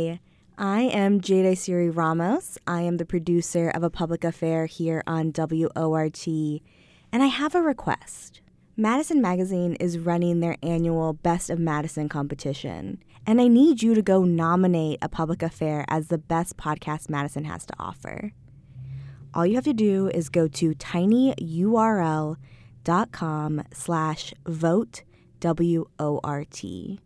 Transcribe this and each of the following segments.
Hi, I am Jade Siri Ramos. I am the producer of A Public Affair here on WORT, and I have a request. Madison Magazine is running their annual Best of Madison competition, and I need you to go nominate A Public Affair as the best podcast Madison has to offer. All you have to do is go to tinyurl.com slash vote W-O-R-T.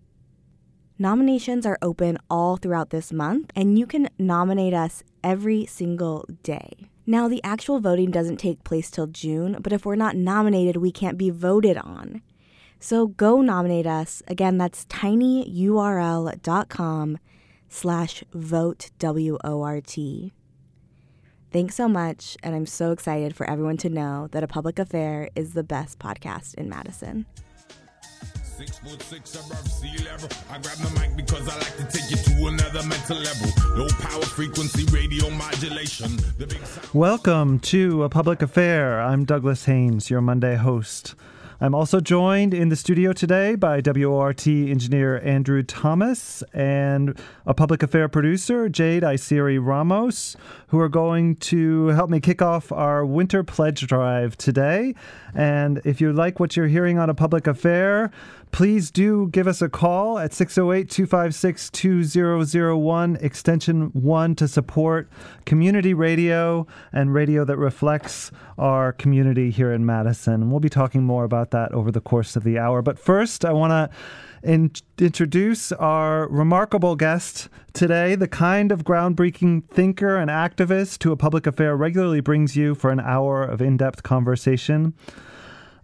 Nominations are open all throughout this month, and you can nominate us every single day. Now, the actual voting doesn't take place till June, but if we're not nominated, we can't be voted on. So go nominate us. Again, that's tinyurl.com slash vote W-O-R-T. Thanks so much, and I'm so excited for everyone to know that A Public Affair is the best podcast in Madison. Six foot six above sea level. I grab the mic because I like to take to another mental level. Low power frequency radio modulation. Welcome to A Public Affair. I'm Douglas Haynes, your Monday host. I'm also joined in the studio today by WORT engineer Andrew Thomas and a public affair producer, Jade Isiri Ramos, who are going to help me kick off our winter pledge drive today. And if you like what you're hearing on a public affair, please do give us a call at 608 256 2001, extension 1 to support community radio and radio that reflects our community here in Madison. We'll be talking more about that over the course of the hour. But first, I want to in- introduce our remarkable guest today, the kind of groundbreaking thinker and activist who a public affair regularly brings you for an hour of in depth conversation.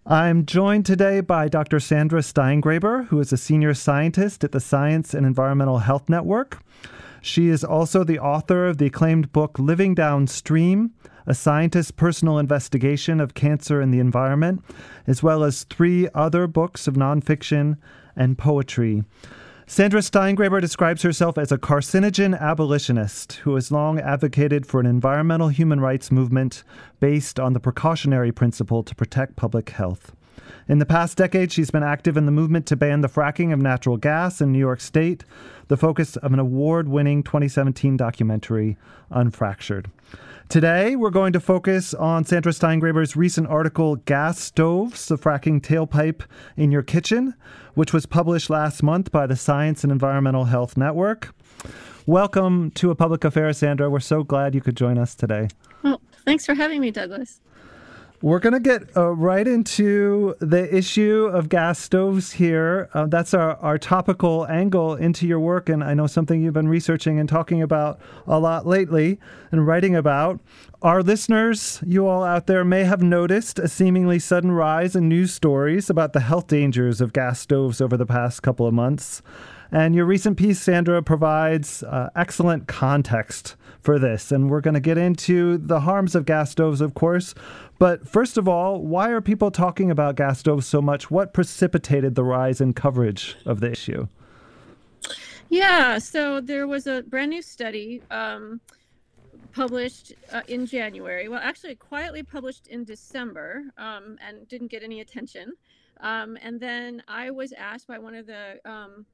I'm joined today by Dr. Sandra Steingraber, who is a senior scientist at the Science and Environmental Health Network. She is also the author of the acclaimed book Living Downstream, a scientist's personal investigation of cancer and the environment, as well as three other books of nonfiction and poetry. Sandra Steingraber describes herself as a carcinogen abolitionist who has long advocated for an environmental human rights movement based on the precautionary principle to protect public health. In the past decade, she's been active in the movement to ban the fracking of natural gas in New York State, the focus of an award winning 2017 documentary, Unfractured. Today, we're going to focus on Sandra Steingraber's recent article, Gas Stoves, the Fracking Tailpipe in Your Kitchen, which was published last month by the Science and Environmental Health Network. Welcome to A Public Affair, Sandra. We're so glad you could join us today. Well, thanks for having me, Douglas. We're going to get uh, right into the issue of gas stoves here. Uh, that's our, our topical angle into your work, and I know something you've been researching and talking about a lot lately and writing about. Our listeners, you all out there, may have noticed a seemingly sudden rise in news stories about the health dangers of gas stoves over the past couple of months. And your recent piece, Sandra, provides uh, excellent context for this. And we're going to get into the harms of gas stoves, of course. But first of all, why are people talking about gas stoves so much? What precipitated the rise in coverage of the issue? Yeah, so there was a brand new study um, published uh, in January. Well, actually, quietly published in December um, and didn't get any attention. Um, and then I was asked by one of the um,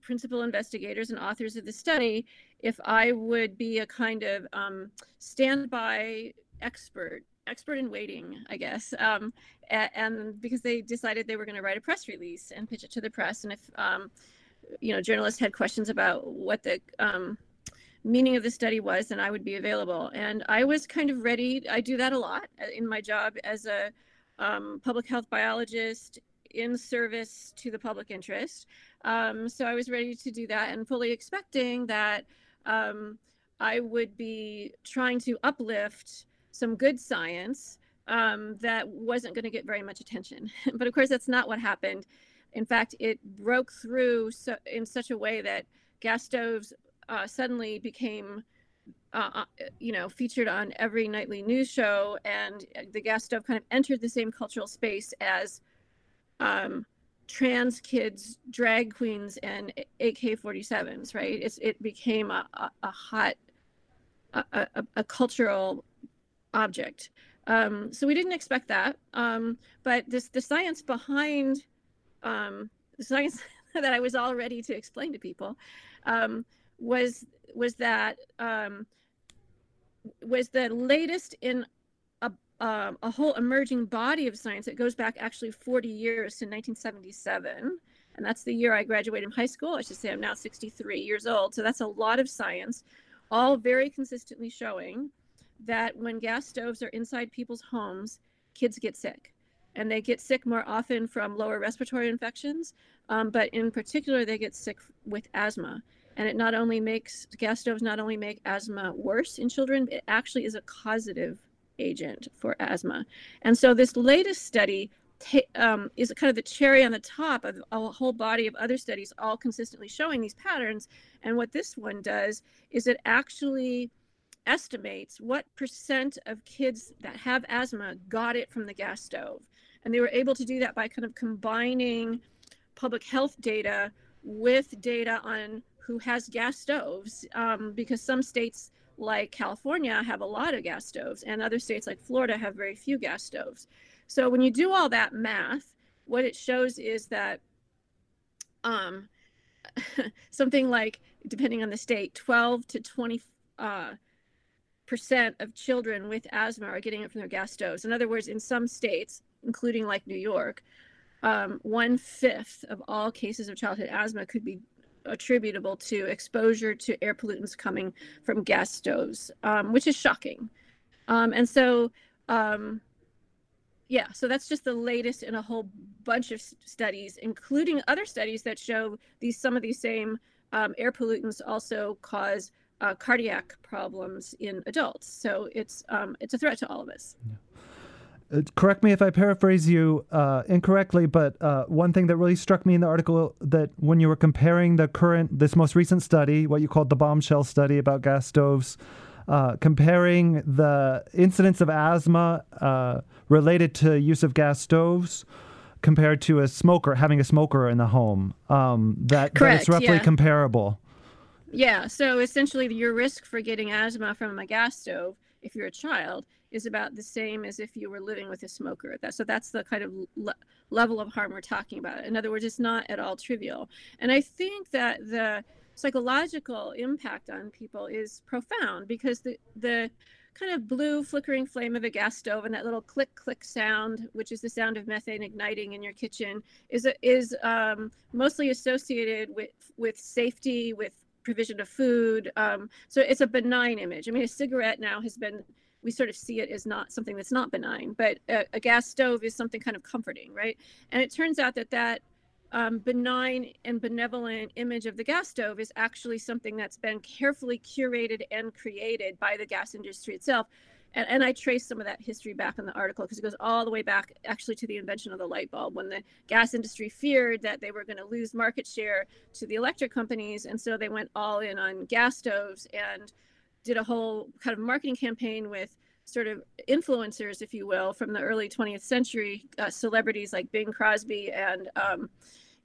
principal investigators and authors of the study if I would be a kind of um, standby expert, expert in waiting, I guess. Um, and, and, because they decided they were going to write a press release and pitch it to the press. And if, um, you know, journalists had questions about what the um, meaning of the study was, then I would be available. And I was kind of ready. I do that a lot uh, in my job as a um, public health biologist in service to the public interest. Um, so I was ready to do that and fully expecting that um, I would be trying to uplift some good science um, that wasn't going to get very much attention. but of course, that's not what happened. In fact, it broke through so, in such a way that gas stoves uh, suddenly became, uh, uh you know, featured on every nightly news show, and the gas stove kind of entered the same cultural space as um, trans kids, drag queens, and AK-47s. Right? It's it became a, a, a hot, a, a, a, cultural object. Um, so we didn't expect that. Um, but this the science behind um, the science that I was all ready to explain to people um, was was that um, was the latest in um, a whole emerging body of science that goes back actually 40 years to 1977 and that's the year i graduated from high school. I should say i'm now 63 years old. So that's a lot of science all very consistently showing that when gas stoves are inside people's homes kids get sick. And they get sick more often from lower respiratory infections um, but in particular they get sick with asthma. And it not only makes gas stoves not only make asthma worse in children it actually is a causative agent for asthma. And so this latest study um, is kind of the cherry on the top of a whole body of other studies all consistently showing these patterns. And what this one does is it actually estimates what percent of kids that have asthma got it from the gas stove. And they were able to do that by kind of combining public health data with data on who has gas stoves um, because some states like California have a lot of gas stoves and other states like Florida have very few gas stoves. So when you do all that math, what it shows is that um, something like, depending on the state, 12 to 20 uh, percent of children with asthma are getting it from their gas stoves. In other words, in some states, including like New York, um, one fifth of all cases of childhood asthma could be attributable to exposure to air pollutants coming from gas stoves, um, which is shocking. Um, and so, um, yeah, so that's just the latest in a whole bunch of studies, including other studies that show these some of these same um, air pollutants also cause uh, cardiac problems in adults. So it's um, it's a threat to all of us. Yeah. Uh, correct me if I paraphrase you uh, incorrectly, but uh, one thing that really struck me in the article that when you were comparing the current, this most recent study, what you called the bombshell study about gas stoves, uh, comparing the incidence of asthma uh, related to use of gas stoves compared to a smoker having a smoker in the home, um, that, Correct, that it's roughly yeah. comparable. Yeah, so essentially, your risk for getting asthma from a gas stove, if you're a child, is about the same as if you were living with a smoker. That, so that's the kind of le- level of harm we're talking about. In other words, it's not at all trivial. And I think that the psychological impact on people is profound because the the kind of blue flickering flame of a gas stove and that little click click sound, which is the sound of methane igniting in your kitchen, is is um, mostly associated with with safety, with provision of food. Um, so it's a benign image. I mean, a cigarette now has been we sort of see it as not something that's not benign, but a, a gas stove is something kind of comforting, right? And it turns out that that um, benign and benevolent image of the gas stove is actually something that's been carefully curated and created by the gas industry itself. And, and I trace some of that history back in the article because it goes all the way back actually to the invention of the light bulb when the gas industry feared that they were going to lose market share to the electric companies. And so they went all in on gas stoves and did a whole kind of marketing campaign with sort of influencers, if you will, from the early 20th century, uh, celebrities like Bing Crosby and um,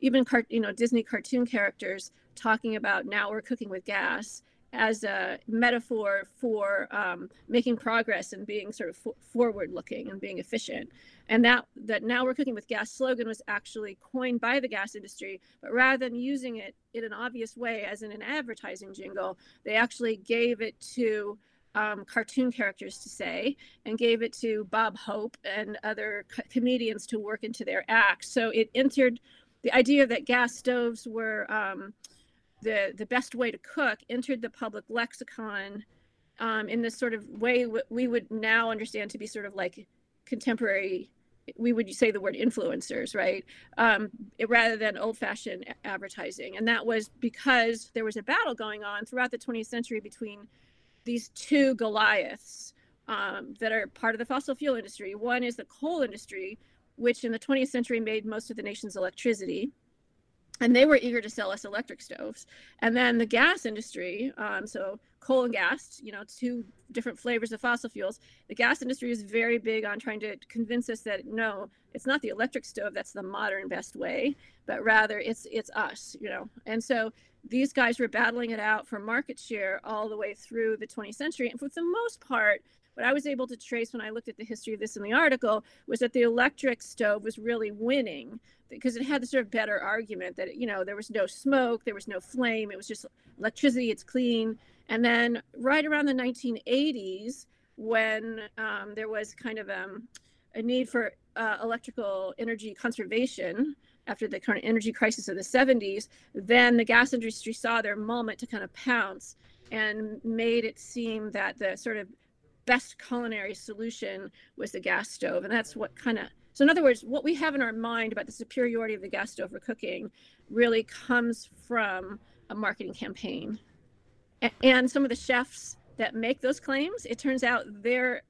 even you know Disney cartoon characters talking about now we're cooking with gas as a metaphor for um, making progress and being sort of forward looking and being efficient. And that that now we're cooking with gas slogan was actually coined by the gas industry but rather than using it in an obvious way as in an advertising jingle they actually gave it to um, cartoon characters to say and gave it to bob hope and other co- comedians to work into their acts. So it entered the idea that gas stoves were um, the the best way to cook entered the public lexicon um, in this sort of way w- we would now understand to be sort of like contemporary we would say the word influencers right? Um, it, rather than old-fashioned advertising. And that was because there was a battle going on throughout the 20th century between these two goliaths um, that are part of the fossil fuel industry. One is the coal industry which in the 20th century made most of the nation's electricity and they were eager to sell us electric stoves. And then the gas industry, um, so coal and gas, you know, two different flavors of fossil fuels. The gas industry is very big on trying to convince us that no, it's not the electric stove that's the modern best way, but rather it's it's us, you know. And so these guys were battling it out for market share all the way through the 20th century. And for the most part, what I was able to trace when I looked at the history of this in the article was that the electric stove was really winning because it had the sort of better argument that you know there was no smoke, there was no flame, it was just electricity, it's clean. And then right around the 1980s, when um, there was kind of um, a need for uh, electrical energy conservation after the current energy crisis of the 70s, then the gas industry saw their moment to kind of pounce and made it seem that the sort of best culinary solution was the gas stove. And that's what kind of so, in other words, what we have in our mind about the superiority of the gas stove for cooking really comes from a marketing campaign. And some of the chefs that make those claims, it turns out they're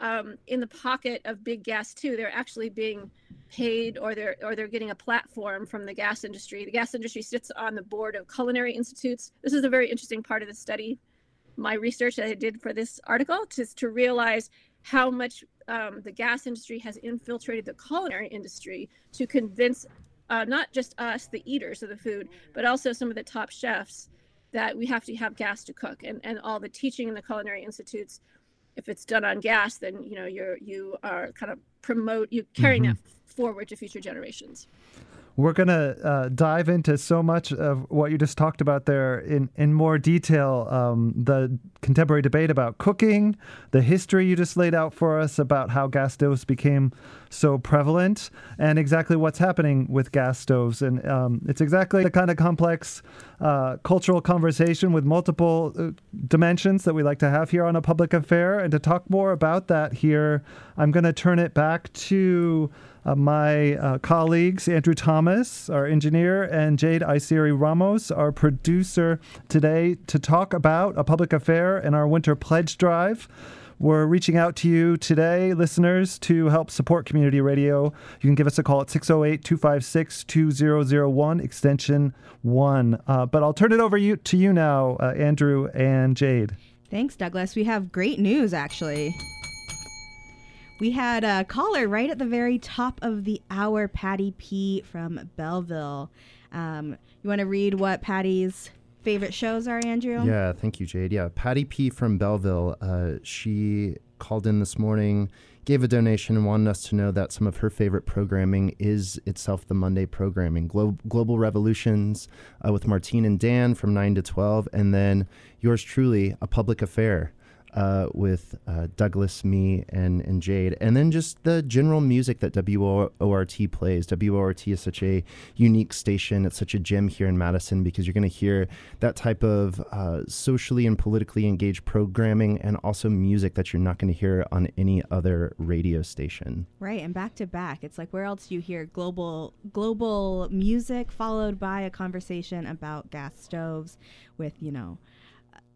um, in the pocket of big gas too. They're actually being paid, or they're or they're getting a platform from the gas industry. The gas industry sits on the board of culinary institutes. This is a very interesting part of the study. My research that I did for this article, just to realize how much um, the gas industry has infiltrated the culinary industry to convince uh, not just us, the eaters of the food, but also some of the top chefs that we have to have gas to cook. And, and all the teaching in the culinary institutes, if it's done on gas, then you know you're you are kind of promote you carrying mm-hmm. that forward to future generations. We're going to uh, dive into so much of what you just talked about there in, in more detail. Um, the contemporary debate about cooking, the history you just laid out for us about how gas stoves became so prevalent, and exactly what's happening with gas stoves. And um, it's exactly the kind of complex uh, cultural conversation with multiple uh, dimensions that we like to have here on a public affair. And to talk more about that here, I'm going to turn it back to uh, my uh, colleagues, Andrew Thomas, our engineer, and Jade Isiri Ramos, our producer, today to talk about a public affair and our winter pledge drive. We're reaching out to you today, listeners, to help support community radio. You can give us a call at 608 256 2001, extension 1. Uh, but I'll turn it over you, to you now, uh, Andrew and Jade. Thanks, Douglas. We have great news, actually. We had a caller right at the very top of the hour, Patty P from Belleville. Um, you want to read what Patty's favorite shows are, Andrew? Yeah, thank you, Jade. Yeah, Patty P from Belleville. Uh, she called in this morning, gave a donation, and wanted us to know that some of her favorite programming is itself the Monday programming. Glo- Global Revolutions uh, with Martine and Dan from 9 to 12, and then yours truly, A Public Affair uh, with uh, Douglas, me, and, and Jade. And then just the general music that WORT plays. WORT is such a unique station. It's such a gem here in Madison because you're going to hear that type of uh, socially and politically engaged programming and also music that you're not going to hear on any other radio station. Right. And back to back. It's like where else do you hear global global music followed by a conversation about gas stoves with, you know,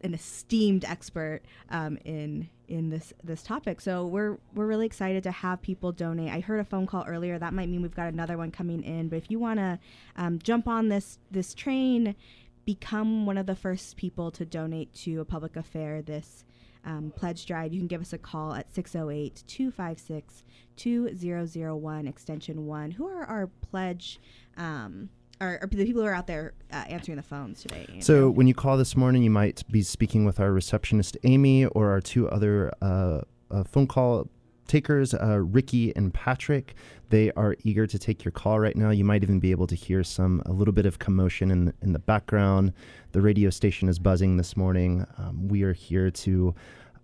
an esteemed expert um, in in this this topic. So we're we're really excited to have people donate. I heard a phone call earlier. That might mean we've got another one coming in. But if you want to um, jump on this this train, become one of the first people to donate to a public affair this um, pledge drive, you can give us a call at 608 256 2001 extension 1. Who are our pledge um, or, or, the people who are out there uh, answering the phones today. So when you call this morning, you might be speaking with our receptionist Amy or our two other uh, uh, phone call takers, uh, Ricky and Patrick. They are eager to take your call right now. You might even be able to hear some a little bit of commotion in in the background. The radio station is buzzing this morning. Um, we are here to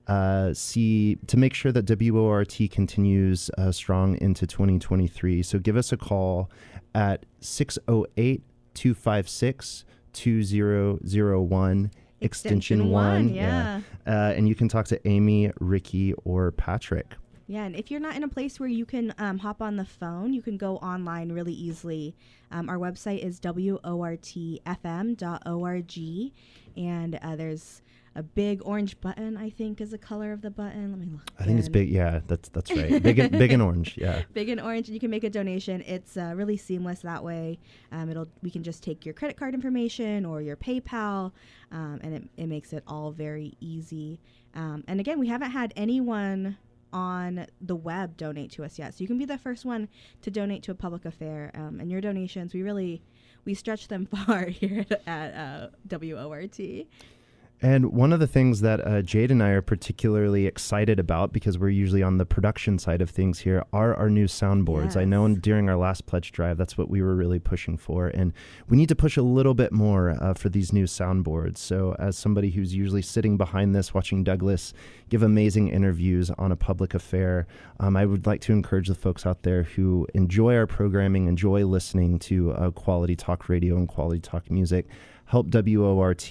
uh, see to make sure that WORT continues uh, strong into 2023. So give us a call at 608 256 2001 extension one. Yeah. yeah. Uh, and you can talk to Amy, Ricky, or Patrick. Yeah, and if you're not in a place where you can um, hop on the phone, you can go online really easily. Um, our website is wortfm.org, and uh, there's a big orange button. I think is the color of the button. Let me look. I think it's big. Yeah, that's that's right. big and, big and orange. Yeah. Big and orange, and you can make a donation. It's uh, really seamless that way. Um, it'll we can just take your credit card information or your PayPal, um, and it, it makes it all very easy. Um, and again, we haven't had anyone on the web donate to us yet, so you can be the first one to donate to a public affair. Um, and your donations, we really we stretch them far here at, at uh, WORT. And one of the things that uh, Jade and I are particularly excited about, because we're usually on the production side of things here, are our new soundboards. Yes. I know during our last pledge drive, that's what we were really pushing for. And we need to push a little bit more uh, for these new soundboards. So, as somebody who's usually sitting behind this, watching Douglas give amazing interviews on a public affair, um, I would like to encourage the folks out there who enjoy our programming, enjoy listening to uh, quality talk radio and quality talk music help WORT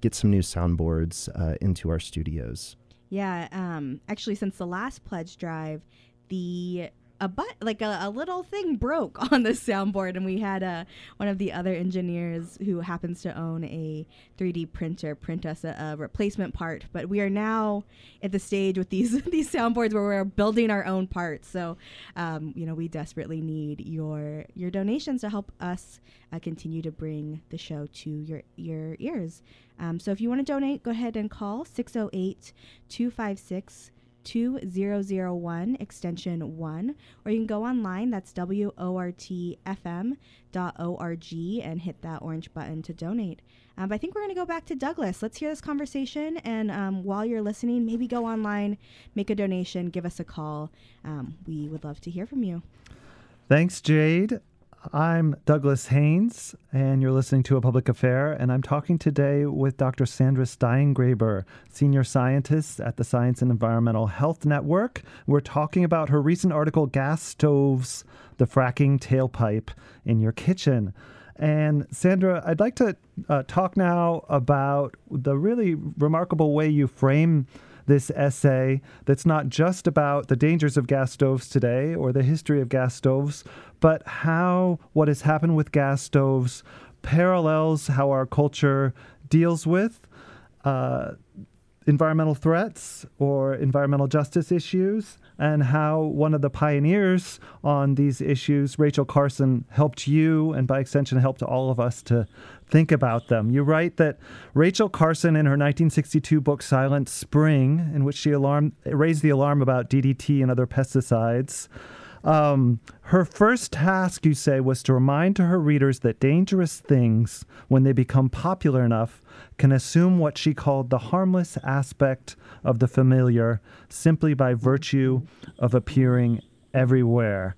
get some new soundboards uh, into our studios. Yeah, um, actually, since the last pledge drive, the a but like a, a, little thing broke on the soundboard and we had uh, one of the other engineers who happens to own a 3d printer print us a, a, replacement part but we are now at the stage with these these soundboards where we're building our own parts. So um, you know we desperately need your your donations to help us uh, continue to bring the show to your your ears. Um, so if you want to donate go ahead and call 608 256 2001 extension 1 or you can go online that's wortfm.org and hit that orange button to donate. Um, but i think we're going to go back to douglas. Let's hear this conversation and um, while you're listening maybe go online make a donation give us a call. Um, we would love to hear from you. Thanks jade I'm Douglas Haynes, and you're listening to A Public Affair, and I'm talking today with Dr. Sandra Steingraber, Senior Scientist at the Science and Environmental Health Network. We're talking about her recent article, Gas Stoves, the Fracking Tailpipe in Your Kitchen. And Sandra, I'd like to uh, talk now about the really remarkable way you frame this essay that's not just about the dangers of gas stoves today or the history of gas stoves, but how what has happened with gas stoves parallels how our culture deals with uh, environmental threats or environmental justice issues, and how one of the pioneers on these issues, Rachel Carson, helped you and by extension helped all of us to think about them. You write that Rachel Carson, in her 1962 book Silent Spring, in which she alarmed, raised the alarm about DDT and other pesticides, um, her first task, you say, was to remind to her readers that dangerous things, when they become popular enough, can assume what she called the harmless aspect of the familiar simply by virtue of appearing everywhere.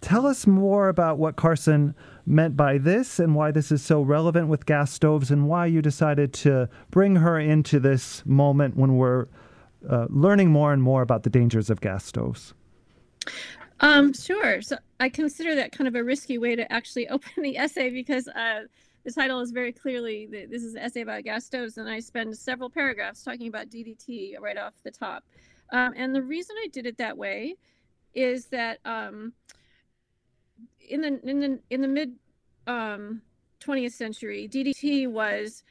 Tell us more about what Carson meant by this and why this is so relevant with gas stoves and why you decided to bring her into this moment when we're uh, learning more and more about the dangers of gas stoves. Um, sure. So I consider that kind of a risky way to actually open the essay because uh, the title is very clearly this is an essay about gas stoves, and I spend several paragraphs talking about DDT right off the top. Um, and the reason I did it that way is that um, in the in the in the mid um, 20th century, DDT was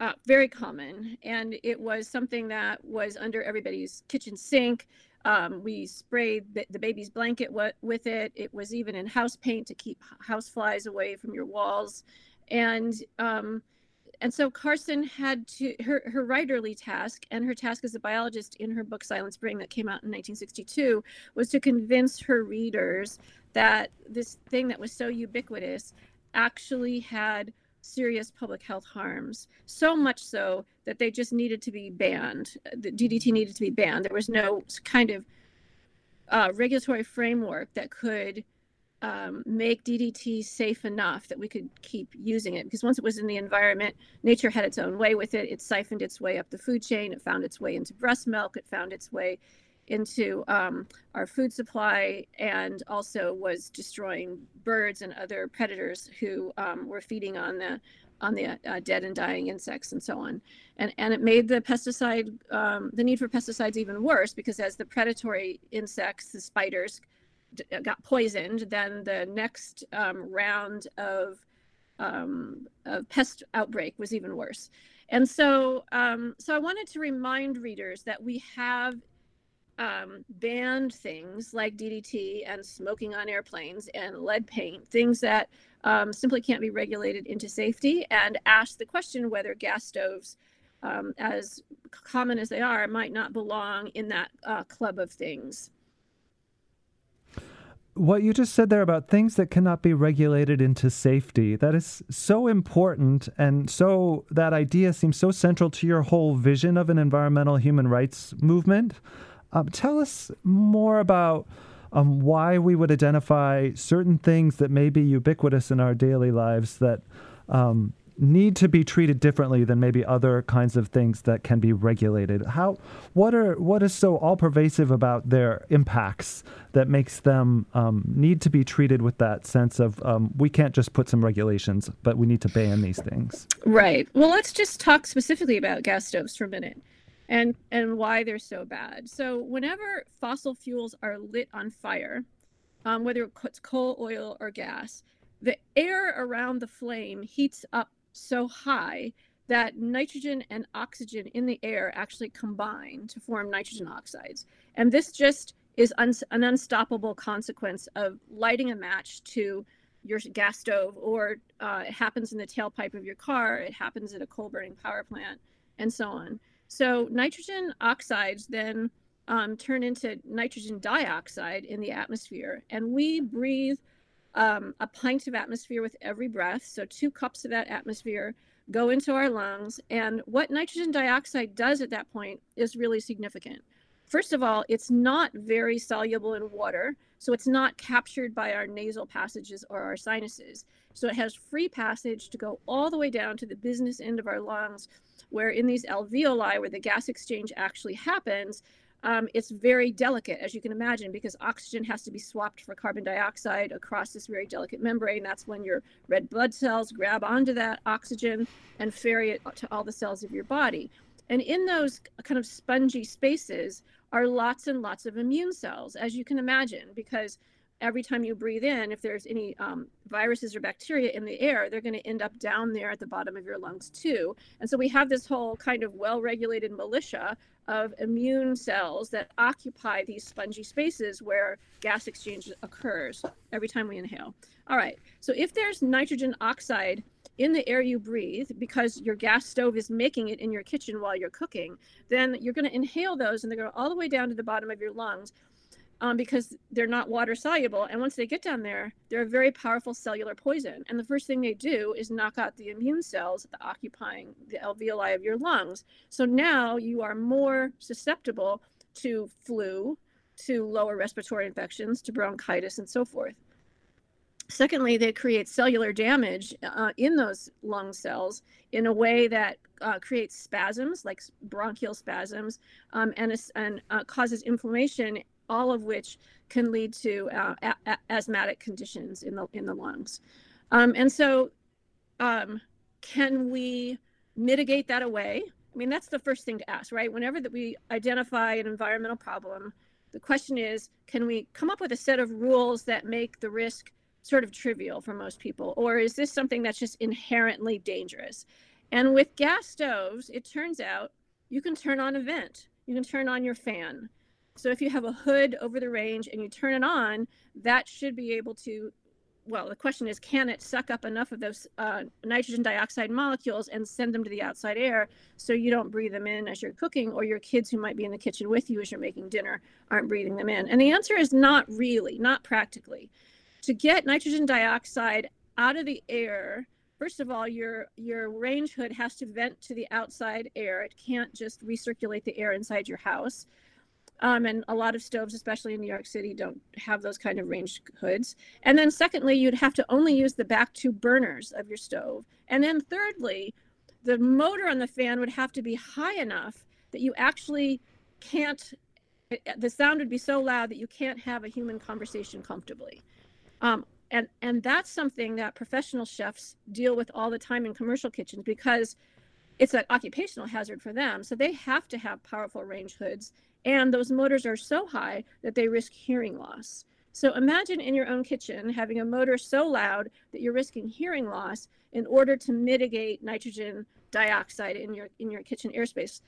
uh, very common, and it was something that was under everybody's kitchen sink. Um, we sprayed the, the baby's blanket with it. It was even in house paint to keep house flies away from your walls. And um, and so Carson had to her her writerly task and her task as a biologist in her book Silent Spring that came out in 1962 was to convince her readers that this thing that was so ubiquitous actually had serious public health harms, so much so that they just needed to be banned. The DDT needed to be banned. There was no kind of uh, regulatory framework that could um, make DDT safe enough that we could keep using it. Because once it was in the environment, nature had its own way with it. It siphoned its way up the food chain. It found its way into breast milk. It found its way into um, our food supply and also was destroying birds and other predators who um, were feeding on the on the uh, dead and dying insects and so on. And and it made the pesticide um, the need for pesticides even worse because as the predatory insects the spiders uh, got poisoned then the next um, round of um, of pest outbreak was even worse. And so um, so i wanted to remind readers that we have um, banned things like DDT and smoking on airplanes and lead paint, things that um, simply can't be regulated into safety, and ask the question whether gas stoves, um, as common as they are, might not belong in that uh, club of things. what you just said there about things that cannot be regulated into safety, that is so important. And so that idea seems so central to your whole vision of an environmental human rights movement. Um, tell us more about um, why we would identify certain things that may be ubiquitous in our daily lives that um, need to be treated differently than maybe other kinds of things that can be regulated. How what are what is so all pervasive about their impacts that makes them um, need to be treated with that sense of um, we can't just put some regulations, but we need to ban these things. Right. Well, let's just talk specifically about gas stoves for a minute. And, and why they're so bad. So, whenever fossil fuels are lit on fire, um, whether it's coal, oil, or gas, the air around the flame heats up so high that nitrogen and oxygen in the air actually combine to form nitrogen oxides. And this just is un- an unstoppable consequence of lighting a match to your gas stove, or uh, it happens in the tailpipe of your car, it happens at a coal burning power plant, and so on. So, nitrogen oxides then um, turn into nitrogen dioxide in the atmosphere, and we breathe um, a pint of atmosphere with every breath. So, two cups of that atmosphere go into our lungs. And what nitrogen dioxide does at that point is really significant. First of all, it's not very soluble in water. So, it's not captured by our nasal passages or our sinuses. So, it has free passage to go all the way down to the business end of our lungs, where in these alveoli, where the gas exchange actually happens, um, it's very delicate, as you can imagine, because oxygen has to be swapped for carbon dioxide across this very delicate membrane. That's when your red blood cells grab onto that oxygen and ferry it to all the cells of your body. And in those kind of spongy spaces are lots and lots of immune cells, as you can imagine, because every time you breathe in, if there's any um, viruses or bacteria in the air, they're going to end up down there at the bottom of your lungs too. And so we have this whole kind of well regulated militia of immune cells that occupy these spongy spaces where gas exchange occurs every time we inhale. All right, so if there's nitrogen oxide in the air you breathe because your gas stove is making it in your kitchen while you're cooking, then you're going to inhale those and they're going all the way down to the bottom of your lungs um, because they're not water soluble. And once they get down there, they're a very powerful cellular poison. And the first thing they do is knock out the immune cells that are occupying the alveoli of your lungs. So now you are more susceptible to flu, to lower respiratory infections, to bronchitis, and so forth. Secondly, they create cellular damage uh, in those lung cells in a way that uh, creates spasms, like bronchial spasms, um, and, and uh, causes inflammation all of which can lead to uh, a- asthmatic conditions in the in the lungs. Um, and so, um, can we mitigate that away? I mean, that's the first thing to ask, right? Whenever that we identify an environmental problem, the question is, can we come up with a set of rules that make the risk sort of trivial for most people, or is this something that's just inherently dangerous? And with gas stoves, it turns out you can turn on a vent, you can turn on your fan, so if you have a hood over the range and you turn it on, that should be able to, well, the question is, can it suck up enough of those uh, nitrogen dioxide molecules and send them to the outside air so you don't breathe them in as you're cooking or your kids who might be in the kitchen with you as you're making dinner aren't breathing them in? And the answer is not really, not practically. To get nitrogen dioxide out of the air, first of all, your your range hood has to vent to the outside air. It can't just recirculate the air inside your house. Um, and a lot of stoves, especially in New York City, don't have those kind of range hoods. And then, secondly, you'd have to only use the back two burners of your stove. And then, thirdly, the motor on the fan would have to be high enough that you actually can't, the sound would be so loud that you can't have a human conversation comfortably. Um, and, and that's something that professional chefs deal with all the time in commercial kitchens because it's an occupational hazard for them. So they have to have powerful range hoods and those motors are so high that they risk hearing loss. So imagine in your own kitchen having a motor so loud that you're risking hearing loss in order to mitigate nitrogen dioxide in your in your kitchen airspace.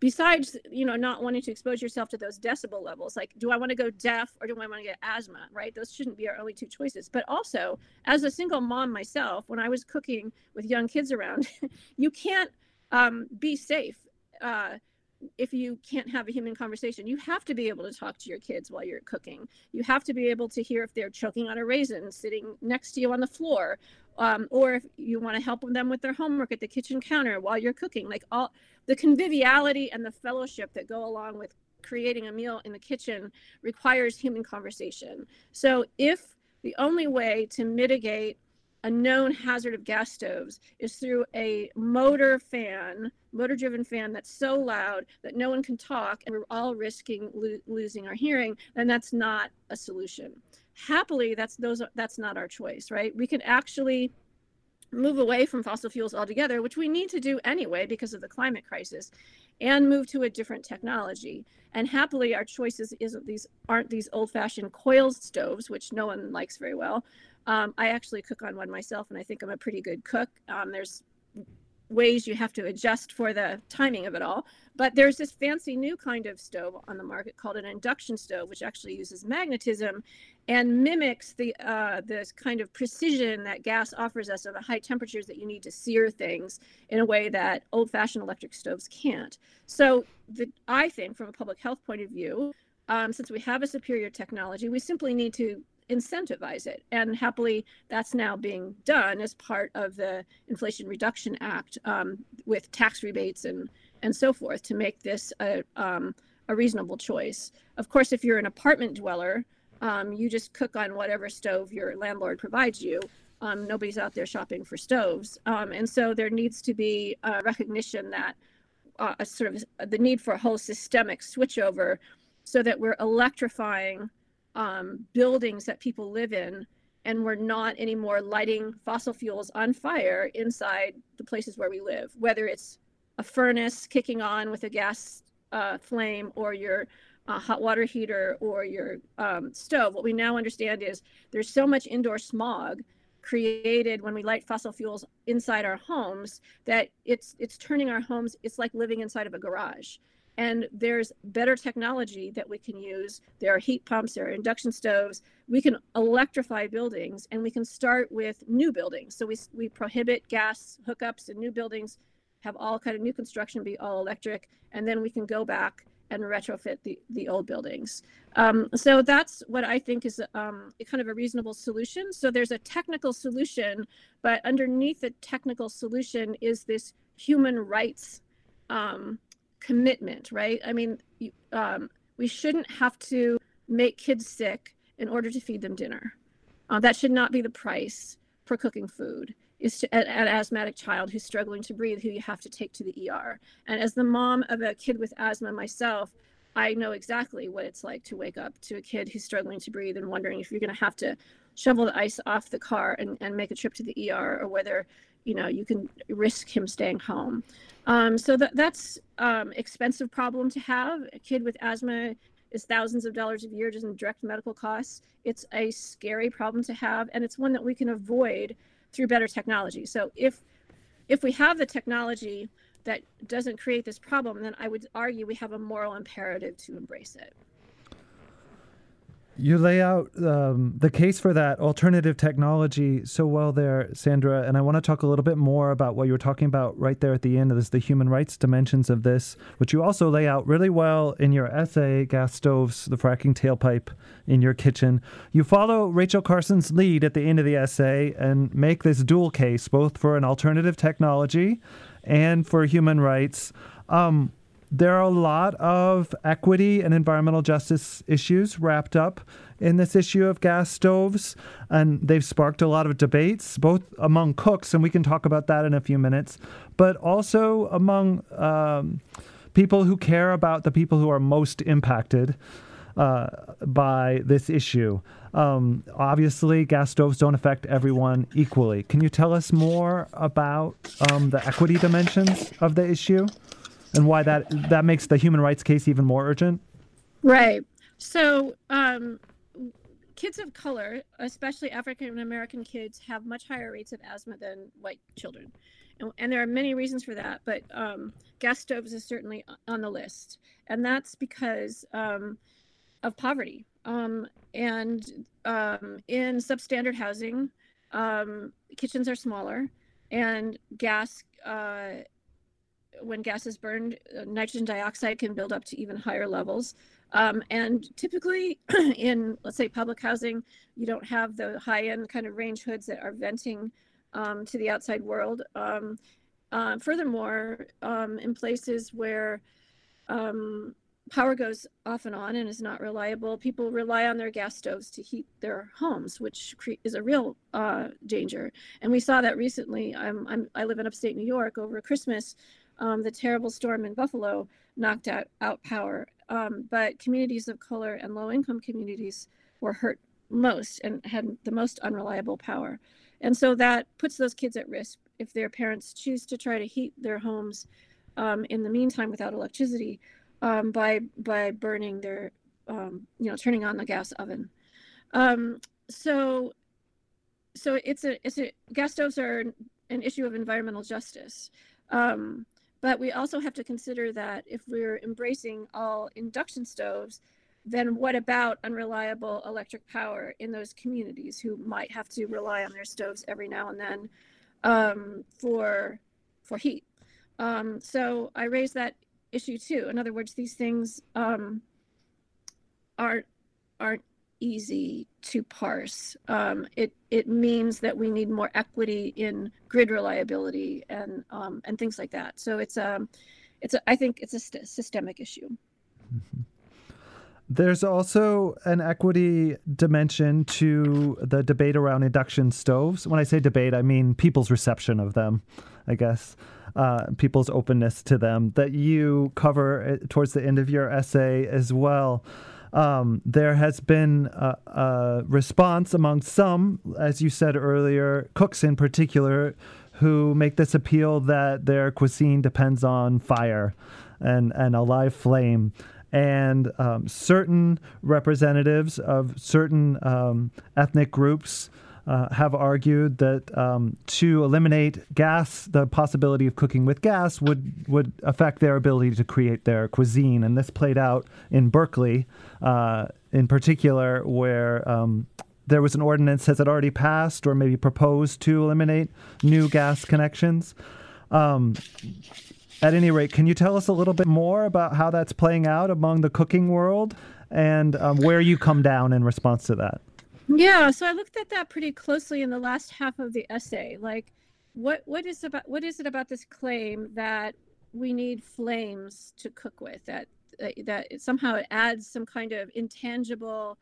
Besides, you know, not wanting to expose yourself to those decibel levels, like do I want to go deaf or do I want to get asthma, right? Those shouldn't be our only two choices. But also, as a single mom myself, when I was cooking with young kids around, you can't um, be safe. Uh, if you can't have a human conversation you have to be able to talk to your kids while you're cooking. You have to be able to hear if they're choking on a raisin sitting next to you on the floor um, or if you want to help them with their homework at the kitchen counter while you're cooking. Like all the conviviality and the fellowship that go along with creating a meal in the kitchen requires human conversation. So if the only way to mitigate a known hazard of gas stoves is through a motor fan, motor driven fan that's so loud that no one can talk and we're all risking lo- losing our hearing, then that's not a solution. Happily, that's those that's not our choice, right? We can actually move away from fossil fuels altogether, which we need to do anyway because of the climate crisis, and move to a different technology. And happily, our choices isn't these aren't these old-fashioned coil stoves, which no one likes very well. Um, I actually cook on one myself, and I think I'm a pretty good cook. Um, there's ways you have to adjust for the timing of it all. But there's this fancy new kind of stove on the market called an induction stove, which actually uses magnetism and mimics the uh, this kind of precision that gas offers us at the high temperatures that you need to sear things in a way that old-fashioned electric stoves can't. So the, I think, from a public health point of view, um, since we have a superior technology, we simply need to incentivize it. And happily, that's now being done as part of the Inflation Reduction Act um, with tax rebates and, and so forth to make this a, um, a reasonable choice. Of course, if you're an apartment dweller, um, you just cook on whatever stove your landlord provides you. Um, nobody's out there shopping for stoves. Um, and so there needs to be a recognition that uh, a sort of the need for a whole systemic switchover so that we're electrifying um, buildings that people live in and we're not anymore lighting fossil fuels on fire inside the places where we live whether it's a furnace kicking on with a gas uh, flame or your uh, hot water heater or your um, stove. What we now understand is there's so much indoor smog created when we light fossil fuels inside our homes that it's it's turning our homes it's like living inside of a garage and there's better technology that we can use. There are heat pumps there are induction stoves. We can electrify buildings and we can start with new buildings. So we, we prohibit gas hookups in new buildings have all kind of new construction be all electric. And then we can go back and retrofit the, the old buildings. Um, so that's what i think is um, kind of a reasonable solution. So there's a technical solution but underneath the technical solution is this human rights um, commitment, right? I mean, um, we shouldn't have to make kids sick in order to feed them dinner. Uh, that should not be the price for cooking food. Is to an, an asthmatic child who's struggling to breathe, who you have to take to the ER. And as the mom of a kid with asthma myself, I know exactly what it's like to wake up to a kid who's struggling to breathe and wondering if you're going to have to shovel the ice off the car and, and make a trip to the ER or whether you know you can risk him staying home um, so that that's um, expensive problem to have. A kid with asthma is thousands of dollars a year just in direct medical costs. It's a scary problem to have, and it's one that we can avoid through better technology. So if if we have the technology that doesn't create this problem, then I would argue we have a moral imperative to embrace it. You lay out um, the case for that alternative technology so well there, Sandra. And I want to talk a little bit more about what you were talking about right there at the end of this, the human rights dimensions of this, which you also lay out really well in your essay, Gas Stoves, the Fracking Tailpipe in Your Kitchen. You follow Rachel Carson's lead at the end of the essay and make this dual case, both for an alternative technology and for human rights. Um, there are a lot of equity and environmental justice issues wrapped up in this issue of gas stoves, and they've sparked a lot of debates, both among cooks, and we can talk about that in a few minutes, but also among um, people who care about the people who are most impacted. Uh, by this issue. Um, obviously, gas stoves don't affect everyone equally. Can you tell us more about um, the equity dimensions of the issue? And why that that makes the human rights case even more urgent? Right. So, um, kids of color, especially African American kids, have much higher rates of asthma than white children. And, and there are many reasons for that, but um, gas stoves is certainly on the list. And that's because um, of poverty. Um, and um, in substandard housing, um, kitchens are smaller, and gas uh, when gas is burned, uh, nitrogen dioxide can build up to even higher levels. Um, and typically, in let's say public housing, you don't have the high-end kind of range hoods that are venting um, to the outside world. Um, uh, furthermore, um, in places where um, power goes off and on and is not reliable, people rely on their gas stoves to heat their homes, which is a real uh, danger. And we saw that recently. I'm, I'm, i live in upstate New York. Over Christmas, um, the terrible storm in Buffalo knocked out, out power. Um, but communities of color and low income communities were hurt most and had the most unreliable power. And so that puts those kids at risk if their parents choose to try to heat their homes um, in the meantime without electricity um, by by burning their um, you know turning on the gas oven. Um, so so it's a it's a gas stoves are an issue of environmental justice. Um, but we also have to consider that if we're embracing all induction stoves, then what about unreliable electric power in those communities who might have to rely on their stoves every now and then um, for for heat? Um, so I raised that issue too. In other words, these things um, aren't aren't easy to parse. Um, it it means that we need more equity in grid reliability and um, and things like that. So it's a um, it's a, I think it's a st- systemic issue. Mm-hmm. There's also an equity dimension to the debate around induction stoves. When I say debate, I mean people's reception of them, I guess, uh, people's openness to them that you cover uh, towards the end of your essay as well. Um, there has been a, a response among some, as you said earlier, cooks in particular, who make this appeal that their cuisine depends on fire and, and a live flame. And um, certain representatives of certain um, ethnic groups uh, have argued that um, to eliminate gas, the possibility of cooking with gas would would affect their ability to create their cuisine, and this played out in Berkeley, uh, in particular, where um, there was an ordinance has it already passed or maybe proposed to eliminate new gas connections. Um, at any rate, can you tell us a little bit more about how that's playing out among the cooking world and um, where you come down in response to that? Yeah, so I looked at that pretty closely in the last half of the essay. Like, what what is about what is it about this claim that we need flames to cook with? That that somehow it adds some kind of intangible,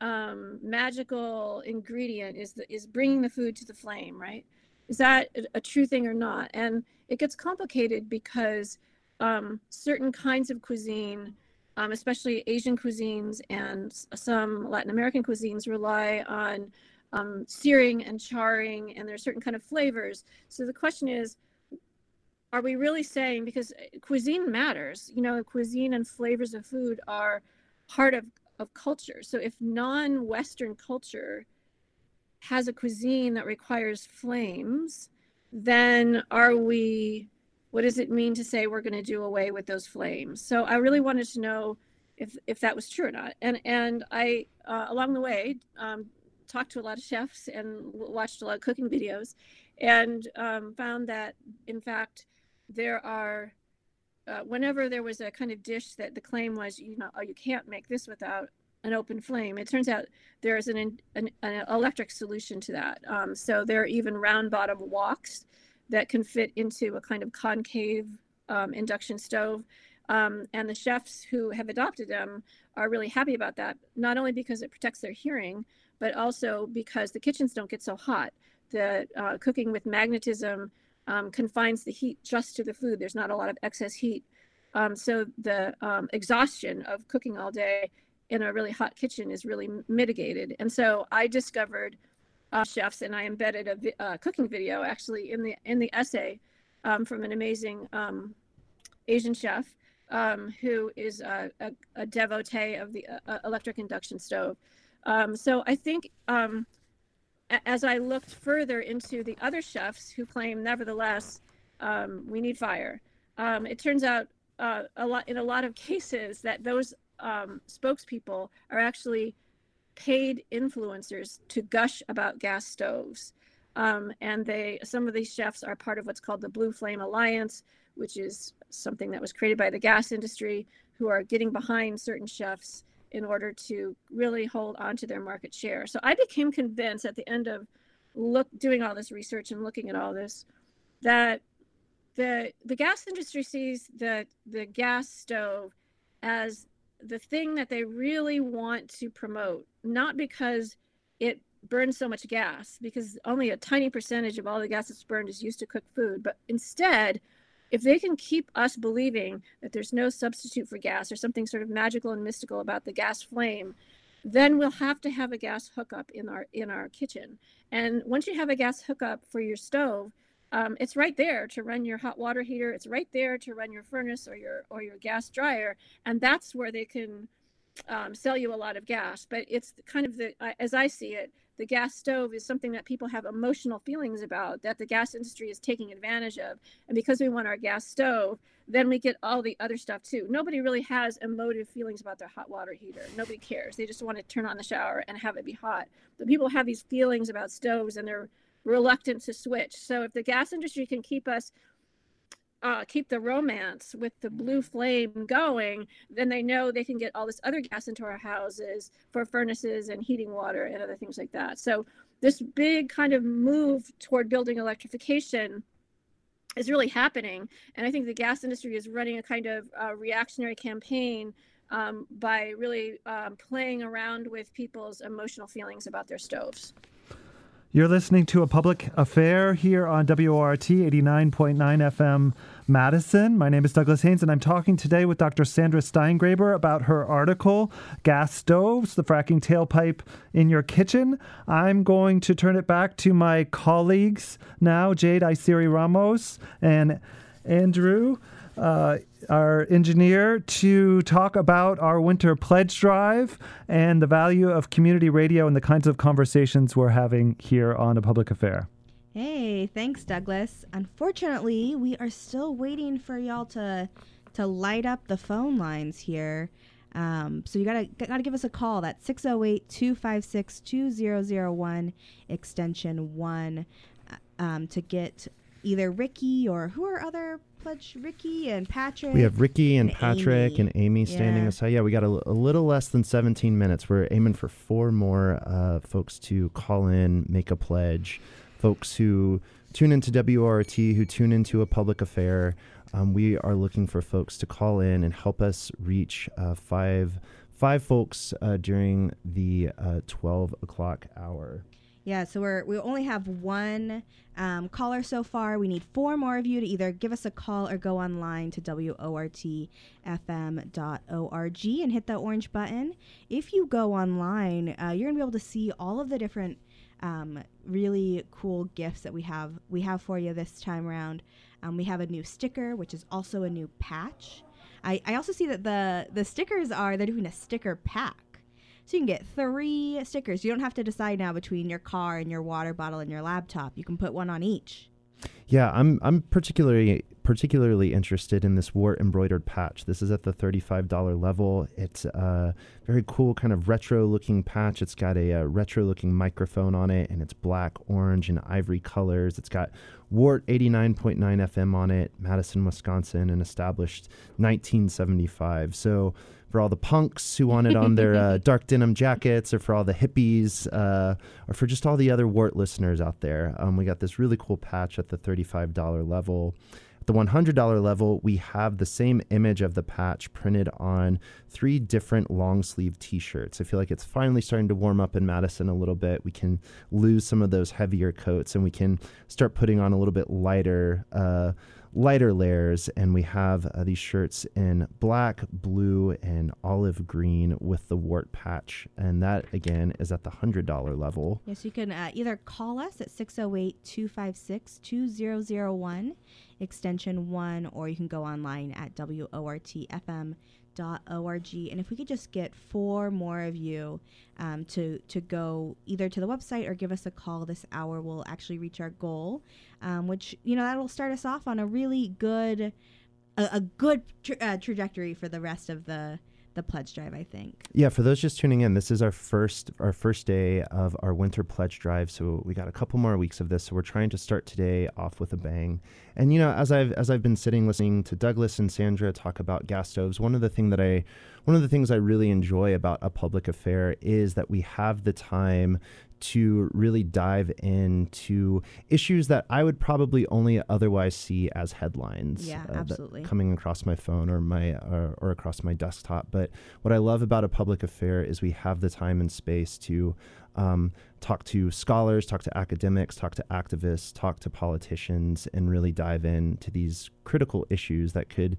um, magical ingredient is the, is bringing the food to the flame, right? Is that a true thing or not? And it gets complicated because um, certain kinds of cuisine, um, especially Asian cuisines and some Latin American cuisines, rely on um, searing and charring, and there's certain kind of flavors. So the question is, are we really saying because uh, cuisine matters? You know, cuisine and flavors of food are part of of culture. So if non-Western culture has a cuisine that requires flames, then are we what does it mean to say we're going to do away with those flames so i really wanted to know if if that was true or not and and i uh, along the way um, talked to a lot of chefs and watched a lot of cooking videos and um, found that in fact there are uh, whenever there was a kind of dish that the claim was you know oh you can't make this without an open flame. It turns out there is an, an, an electric solution to that. Um, so there are even round bottom woks that can fit into a kind of concave um, induction stove. Um, and the chefs who have adopted them are really happy about that, not only because it protects their hearing, but also because the kitchens don't get so hot. The uh, cooking with magnetism um, confines the heat just to the food. There's not a lot of excess heat. Um, so the um, exhaustion of cooking all day in a really hot kitchen is really mitigated. And so I discovered uh, chefs, and I embedded a vi- uh, cooking video actually in the in the essay um, from an amazing um, Asian chef um, who is a, a, a, devotee of the uh, uh electric induction stove. Um, so I think um, as I looked further into the other chefs who claim, nevertheless, um, we need fire. it turns out uh, a lot in a lot of cases that those spokespeople are actually paid influencers to gush about gas stoves. Um, and they, some of these chefs are part of what's called the Blue Flame Alliance, which is something that was created by the gas industry who are getting behind certain chefs in order to really hold on to their market share. So I became convinced at the end of look doing all this research and looking at all this that the the gas industry sees the the gas stove as the thing that they really want to promote, not because it burns so much gas, because only a tiny percentage of all the gas that's burned is used to cook food, but instead, if they can keep us believing that there's no substitute for gas or something sort of magical and mystical about the gas flame, then we'll have to have a gas hookup in our in our kitchen. And once you have a gas hookup for your stove, um, it's right there to run your hot water heater. It's right there to run your furnace or your or your gas dryer, and that's where they can um, sell you a lot of gas. But it's kind of the as I see it, the gas stove is something that people have emotional feelings about that the gas industry is taking advantage of, and because we want our gas stove, then we get all the other stuff too. Nobody really has emotive feelings about their hot water heater. Nobody cares. They just want to turn on the shower and have it be hot. But people have these feelings about stoves and they're reluctant to switch. So if the gas industry can keep us uh, keep the romance with the blue flame going, then they know they can get all this other gas into our houses for furnaces and heating water and other things like that. So this big kind of move toward building electrification is really happening, and I think the gas industry is running a kind of uh, reactionary campaign um, by really um, playing around with people's emotional feelings about their stoves. You're listening to a public affair here on WORT 89.9 FM Madison. My name is Douglas Haynes, and I'm talking today with Dr. Sandra Steingraber about her article, Gas Stoves, the Fracking Tailpipe in Your Kitchen. I'm going to turn it back to my colleagues now, Jade Isiri Ramos and Andrew uh, our engineer, to talk about our winter pledge drive and the value of community radio and the kinds of conversations we're having here on a public affair. Hey, thanks, Douglas. Unfortunately, we are still waiting for y'all to to light up the phone lines here. Um, so you gotta gotta give us a call. That's 608-256-2001 extension one uh, um, to get either Ricky or who are other pledge Ricky and Patrick. We have Ricky and, and Patrick Amy. and Amy standing Yeah. aside. Yeah, we got a, a little less than 17 minutes. We're aiming for four more uh, folks to call in, make a pledge. Folks who tune into WORT, who tune into a public affair. Um, we are looking for folks to call in and help us reach uh, five five folks uh, during the uh, 12 o'clock hour. Yeah, so we're we only have one um, caller so far. We need four more of you to either give us a call or go online to wortfm.org and hit the orange button. If you go online, uh, you're gonna be able to see all of the different um, really cool gifts that we have we have for you this time around. Um, we have a new sticker, which is also a new patch. I, I also see that the the stickers are they're doing a sticker pack. So you can get three stickers. You don't have to decide now between your car and your water bottle and your laptop. You can put one on each. Yeah, I'm I'm particularly particularly interested in this WORT embroidered patch. This is at the $35 level. It's a very cool kind of retro looking patch. It's got a, uh retro looking microphone on it and it's black, orange and ivory colors. It's got WORT 89.9 FM on it, Madison, Wisconsin, and established 1975. So for all the punks who want it on their uh, dark denim jackets, or for all the hippies, uh, or for just all the other WORT listeners out there. Um, we got this really cool patch at the $35 level. At the $100 level, we have the same image of the patch printed on three different long sleeve t shirts. I feel like it's finally starting to warm up in Madison a little bit. We can lose some of those heavier coats and we can start putting on a little bit lighter. Uh, lighter layers, and we have uh, these shirts in black, blue, and olive green with the WORT patch. And that, again, is at the $100 level. Yes, you can uh, either call us at 608 256 2001, extension 1, or you can go online at WORTFM.org. And if we could just get four more of you um, to, to go either to the website or give us a call this hour, we'll actually reach our goal, um, which, you know, that'll start us off on a really good, a, a good tra- uh, trajectory for the rest of the, the pledge drive. I think. Yeah, for those just tuning in, this is our first our first day of our winter pledge drive. So we got a couple more weeks of this. So we're trying to start today off with a bang. And you know, as I've as I've been sitting listening to Douglas and Sandra talk about gas stoves, one of the thing that I one of the things I really enjoy about a public affair is that we have the time to really dive into issues that I would probably only otherwise see as headlines. Yeah, uh, absolutely. Coming across my phone or my or, or across my desktop. But what I love about a public affair is we have the time and space to um, talk to scholars, talk to academics, talk to activists, talk to politicians, and really dive into these critical issues that could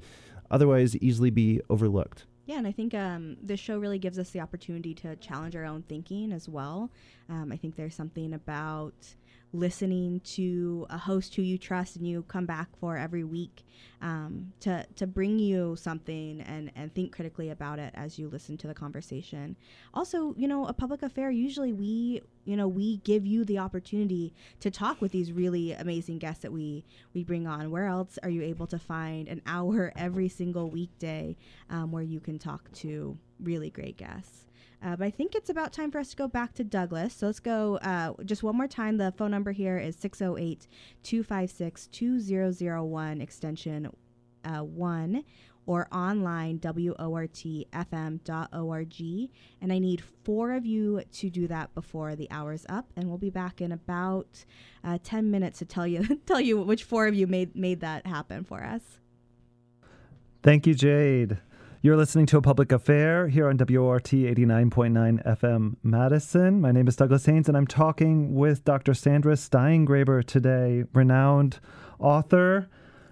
otherwise easily be overlooked. Yeah, and I think um, this show really gives us the opportunity to challenge our own thinking as well. Um, I think there's something about listening to a host who you trust and you come back for every week um, to to bring you something and and think critically about it as you listen to the conversation. Also, you know, a public affair usually we you know we give you the opportunity to talk with these really amazing guests that we we bring on. Where else are you able to find an hour every single weekday um, where you can talk to really great guests? Uh, but I think it's about time for us to go back to Douglas. So let's go uh, just one more time. The phone number here is 608 256 2001, extension uh, 1, or online, wortfm.org. And I need four of you to do that before the hour's up. And we'll be back in about uh, 10 minutes to tell you, tell you which four of you made, made that happen for us. Thank you, Jade. You're listening to a public affair here on WORT 89.9 FM Madison. My name is Douglas Haynes, and I'm talking with Dr. Sandra Steingraber today, renowned author,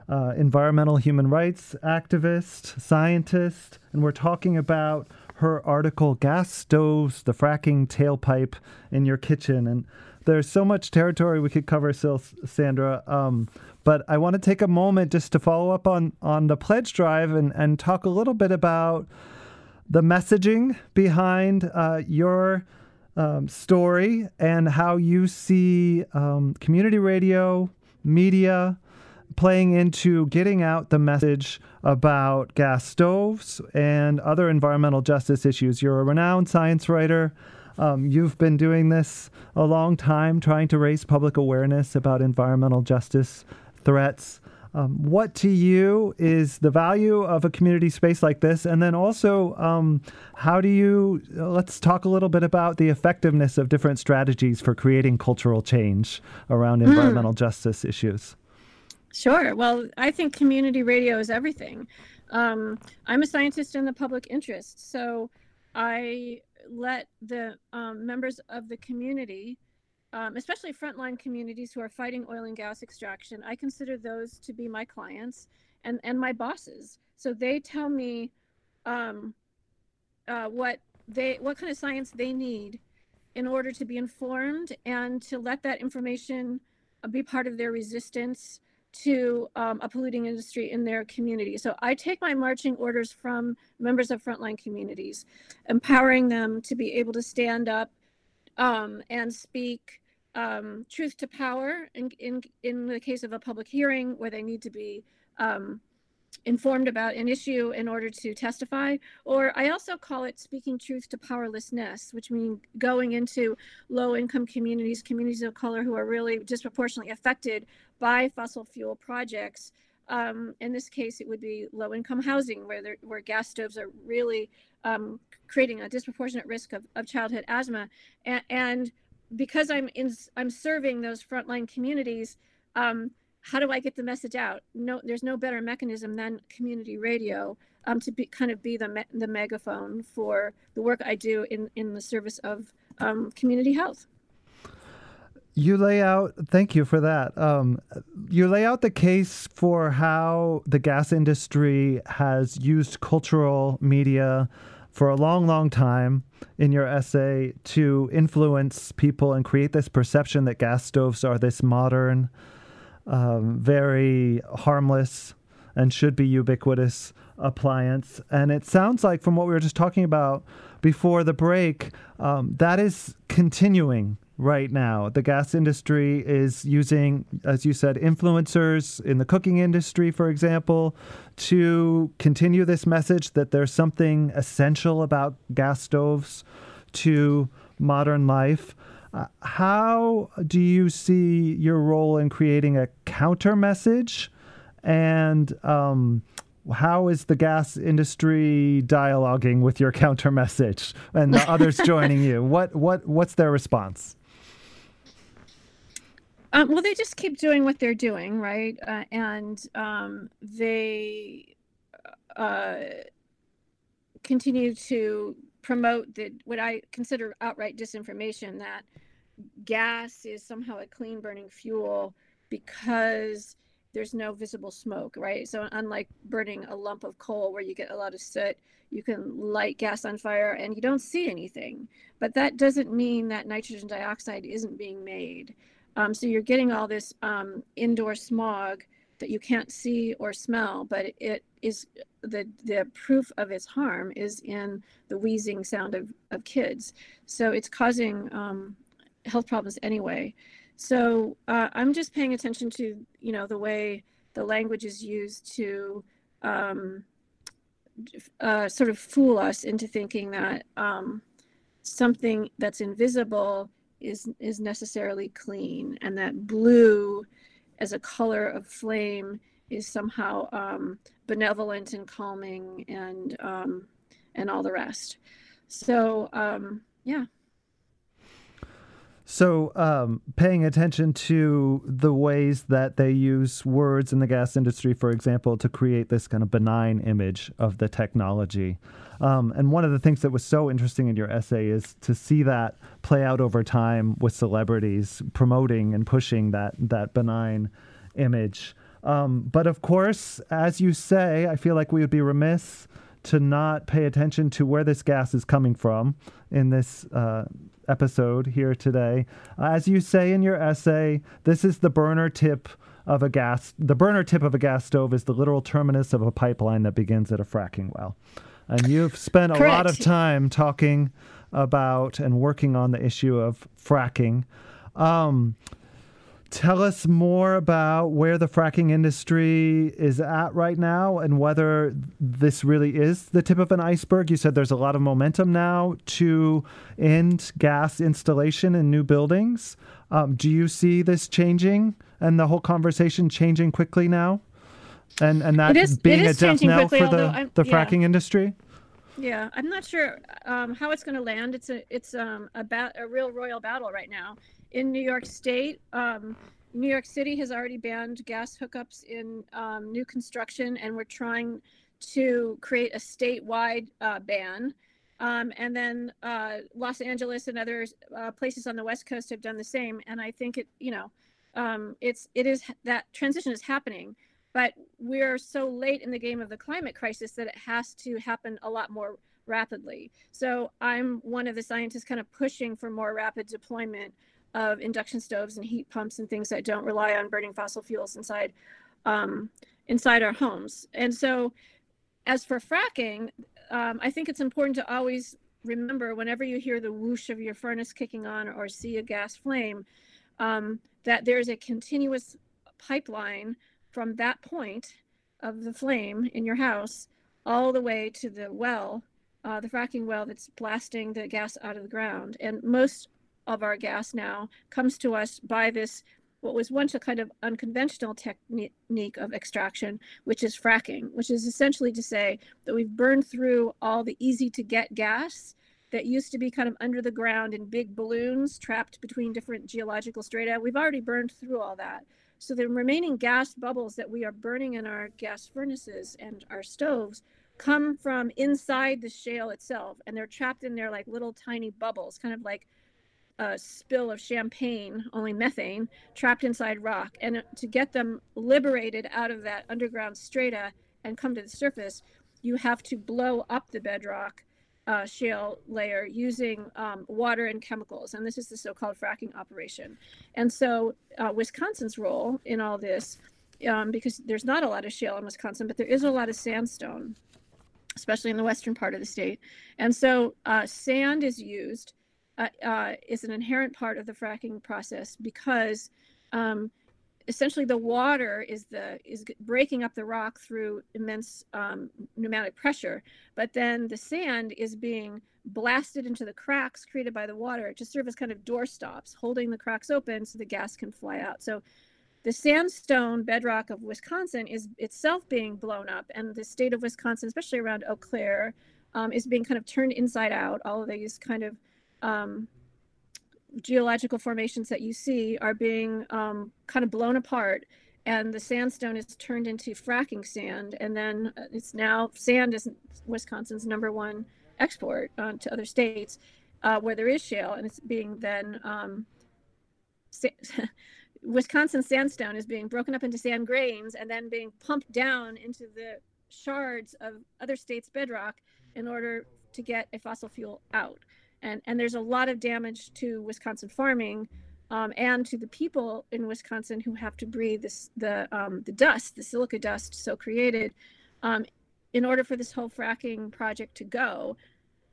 uh, environmental human rights activist, scientist, and we're talking about her article, Gas Stoves, the Fracking Tailpipe in Your Kitchen. And there's so much territory we could cover, Sandra. Um, but I want to take a moment just to follow up on on the pledge drive and and talk a little bit about the messaging behind uh, your um, story and how you see um, community radio media playing into getting out the message about gas stoves and other environmental justice issues. You're a renowned science writer. Um, you've been doing this a long time, trying to raise public awareness about environmental justice threats. Um, what to you is the value of a community space like this? And then also, um, how do you, uh, let's talk a little bit about the effectiveness of different strategies for creating cultural change around mm. environmental justice issues. Sure. Well, I think community radio is everything. Um, I'm a scientist in the public interest, so I let the um, members of the community um, especially frontline communities who are fighting oil and gas extraction, I consider those to be my clients and, and my bosses. So they tell me um, uh, what they what kind of science they need in order to be informed and to let that information be part of their resistance to um, a polluting industry in their community. So I take my marching orders from members of frontline communities, empowering them to be able to stand up um, and speak um, truth to power in, in, in the case of a public hearing where they need to be um, informed about an issue in order to testify. Or I also call it speaking truth to powerlessness, which means going into low income communities, communities of color who are really disproportionately affected by fossil fuel projects. Um, in this case, it would be low income housing where, where gas stoves are really um, creating a disproportionate risk of, of childhood asthma. And, and, because I'm in, I'm serving those frontline communities. Um, how do I get the message out? No, there's no better mechanism than community radio um, to be kind of be the me- the megaphone for the work I do in in the service of um, community health. You lay out, thank you for that. Um, you lay out the case for how the gas industry has used cultural media for a long, long time in your essay to influence people and create this perception that gas stoves are this modern, um, very harmless, and should be ubiquitous appliance. And it sounds like, from what we were just talking about before the break, um, that is continuing right now. The gas industry is using, as you said, influencers in the cooking industry, for example, to continue this message that there's something essential about gas stoves to modern life. Uh, how do you see your role in creating a counter message? And um, how is the gas industry dialoguing with your counter message and the others joining you? What what what's their response? Um, well, they just keep doing what they're doing, right? Uh, and um, they uh, continue to promote the what I consider outright disinformation that gas is somehow a clean burning fuel because there's no visible smoke, right? So unlike burning a lump of coal where you get a lot of soot, you can light gas on fire and you don't see anything. But that doesn't mean that nitrogen dioxide isn't being made. Um, so you're getting all this um, indoor smog that you can't see or smell, but it is the the proof of its harm is in the wheezing sound of, of kids. So it's causing um, health problems anyway. So uh, I'm just paying attention to you know the way the language is used to um, uh, sort of fool us into thinking that um, something that's invisible is is necessarily clean, and that blue, as a color of flame, is somehow um, benevolent and calming, and um, and all the rest. So um, yeah. So, um, paying attention to the ways that they use words in the gas industry, for example, to create this kind of benign image of the technology. Um, and one of the things that was so interesting in your essay is to see that play out over time with celebrities promoting and pushing that that benign image. Um, but of course, as you say, I feel like we would be remiss to not pay attention to where this gas is coming from in this uh, episode here today. As you say in your essay, this is the burner tip of a gas. The burner tip of a gas stove is the literal terminus of a pipeline that begins at a fracking well. And you've spent a lot of time talking about and working on the issue of fracking. Um, tell us more about where the fracking industry is at right now and whether this really is the tip of an iceberg. You said there's a lot of momentum now to end gas installation in new buildings. Um, do you see this changing and the whole conversation changing quickly now? And and that It is- it being a is death knell quickly, for although the, I'm- the yeah. fracking industry? Yeah, I'm not sure um, how it's going to land. It's a it's um, a, bat, a real royal battle right now in New York State. Um, New York City has already banned gas hookups in um, new construction, and we're trying to create a statewide uh, ban. Um, and then uh, Los Angeles and other uh, places on the West Coast have done the same. And I think it, you know, um, it's it is that transition is happening but we're so late in the game of the climate crisis that it has to happen a lot more rapidly. So I'm one of the scientists kind of pushing for more rapid deployment of induction stoves and heat pumps and things that don't rely on burning fossil fuels inside um, inside our homes. And so, as for fracking, um, I think it's important to always remember whenever you hear the whoosh of your furnace kicking on or see a gas flame, um, that there's a continuous pipeline from that point of the flame in your house all the way to the well, uh, the fracking well that's blasting the gas out of the ground. And most of our gas now comes to us by this, what was once a kind of unconventional technique of extraction, which is fracking, which is essentially to say that we've burned through all the easy to get gas that used to be kind of under the ground in big balloons trapped between different geological strata. We've already burned through all that. So the remaining gas bubbles that we are burning in our gas furnaces and our stoves come from inside the shale itself, and they're trapped in there like little tiny bubbles, kind of like a spill of champagne, only methane, trapped inside rock. And to get them liberated out of that underground strata and come to the surface, you have to blow up the bedrock uh, shale layer using um, water and chemicals. And this is the so called fracking operation. And so, uh, Wisconsin's role in all this, um, because there's not a lot of shale in Wisconsin, but there is a lot of sandstone, especially in the western part of the state. And so, uh, sand is used uh, uh, is an inherent part of the fracking process because um, essentially the water is the is breaking up the rock through immense um, pneumatic pressure, but then the sand is being blasted into the cracks created by the water to serve as kind of door stops, holding the cracks open so the gas can fly out. So the sandstone bedrock of Wisconsin is itself being blown up, and the state of Wisconsin, especially around Eau Claire, um, is being kind of turned inside out. All of these kind of um, geological formations that you see are being um, kind of blown apart and the sandstone is turned into fracking sand and then uh, it's now sand is wisconsin's number one export uh, to other states uh, where there is shale and it's being then um, sa- wisconsin sandstone is being broken up into sand grains and then being pumped down into the shards of other states bedrock in order to get a fossil fuel out and and there's a lot of damage to Wisconsin farming um, and to the people in Wisconsin who have to breathe this the um, the dust, the silica dust so created. Um, in order for this whole fracking project to go,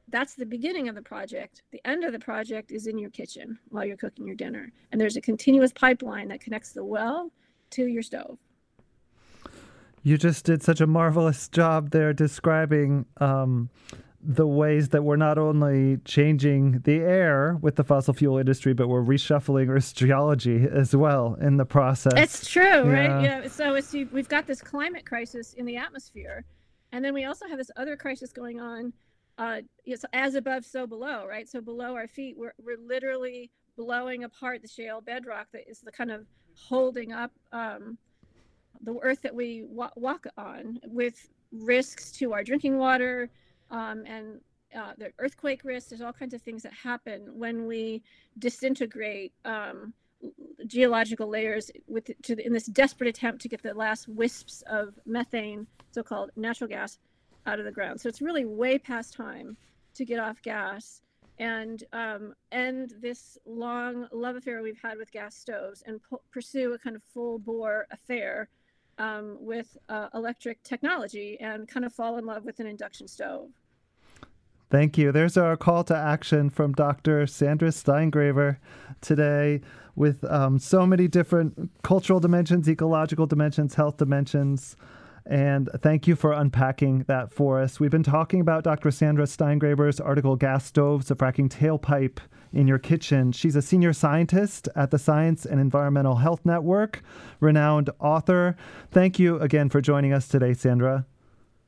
that's the beginning of the project. The end of the project is in your kitchen while you're cooking your dinner, and there's a continuous pipeline that connects the well to your stove. You just did such a marvelous job there describing um, the ways that we're not only changing the air with the fossil fuel industry, but we're reshuffling Earth's geology as well in the process. It's true, yeah. right? Yeah. So it's, we've got this climate crisis in the atmosphere, and then we also have this other crisis going on. Uh, it's as above, so below, right? So below our feet, we're we're literally blowing apart the shale bedrock that is the kind of holding up um, the earth that we wa- walk on, with risks to our drinking water um, and uh, the earthquake risk. There's all kinds of things that happen when we disintegrate um, geological layers with to the, in this desperate attempt to get the last wisps of methane, so-called natural gas, out of the ground. So it's really way past time to get off gas and um, end this long love affair we've had with gas stoves and pursue a kind of full bore affair um, with uh, electric technology and kind of fall in love with an induction stove. Thank you. There's our call to action from Dr. Sandra Steingraber today with um, so many different cultural dimensions, ecological dimensions, health dimensions. And thank you for unpacking that for us. We've been talking about Dr. Sandra Steingraber's article, Gas Stoves, a Fracking Tailpipe in Your Kitchen. She's a senior scientist at the Science and Environmental Health Network, renowned author. Thank you again for joining us today, Sandra.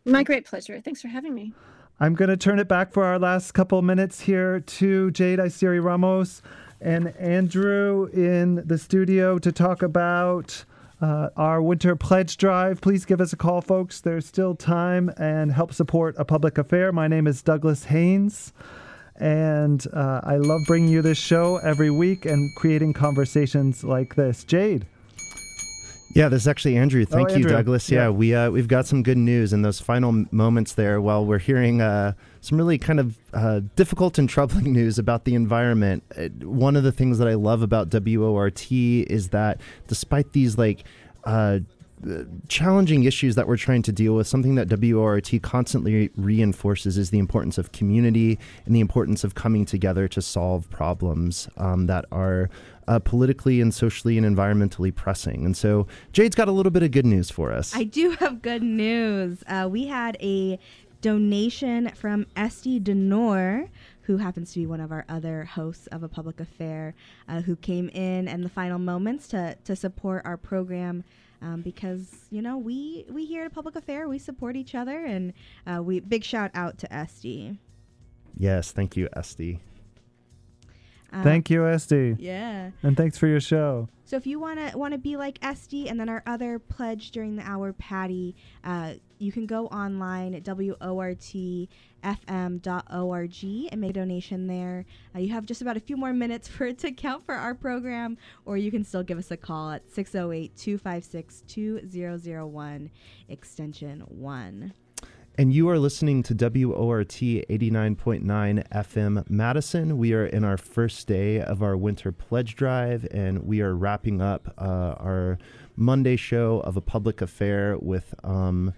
My great pleasure. Thanks for having me. I'm going to turn it back for our last couple minutes here to Jade Iseri Ramos and Andrew in the studio to talk about uh, our winter pledge drive. Please give us a call, folks. There's still time and help support a public affair. My name is Douglas Haynes, and uh, I love bringing you this show every week and creating conversations like this. Jade. Yeah, this is actually Andrew. Oh, Thank oh, you, Andrew. Douglas. Yeah, yeah, we uh, we've got some good news in those final moments there. While we're hearing uh, some really kind of uh, difficult and troubling news about the environment, uh, one of the things that I love about WORT is that despite these like uh, challenging issues that we're trying to deal with, something that WORT constantly reinforces is the importance of community and the importance of coming together to solve problems um, that are uh, politically and socially and environmentally pressing. And so Jade's got a little bit of good news for us. I do have good news. Uh, we had a donation from Esty Dinur, who happens to be one of our other hosts of a public affair, uh, who came in in the final moments to, to support our program. Um, because you know we we here at a public affair we support each other and uh, we big shout out to Esty. Yes, thank you, Esty. Um, Thank you, Esty. Yeah. And thanks for your show. So if you want to want to be like Esty and then our other pledge during the hour, Patty, uh, you can go online at wortfm.org and make a donation there. Uh, you have just about a few more minutes for it to count for our program, or you can still give us a call at 608 256 2001, extension 1. And you are listening to WORT 89.9 FM Madison. We are in our first day of our winter pledge drive, and we are wrapping up uh, our Monday show of a public affair with um,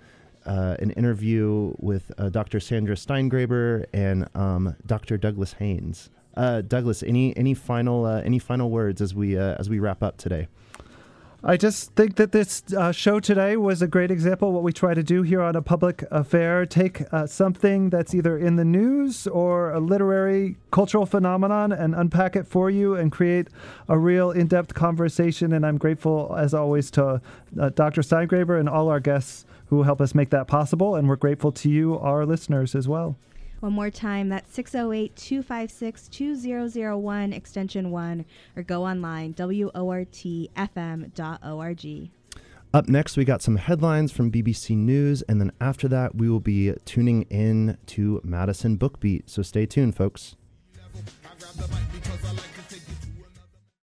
uh, an interview with uh, Dr. Sandra Steingraber and um, Dr. Douglas Haynes. Uh, Douglas, any any final uh, any final words as we uh, as we wrap up today? I just think that this uh, show today was a great example of what we try to do here on a public affair. Take uh, something that's either in the news or a literary cultural phenomenon and unpack it for you and create a real in depth conversation. And I'm grateful, as always, to uh, Dr. Steingraber and all our guests who will help us make that possible. And we're grateful to you, our listeners, as well. One more time, that's 608 256 2001, extension 1, or go online, wortfm.org. Up next, we got some headlines from BBC News, and then after that, we will be tuning in to Madison Book Beat. So stay tuned, folks.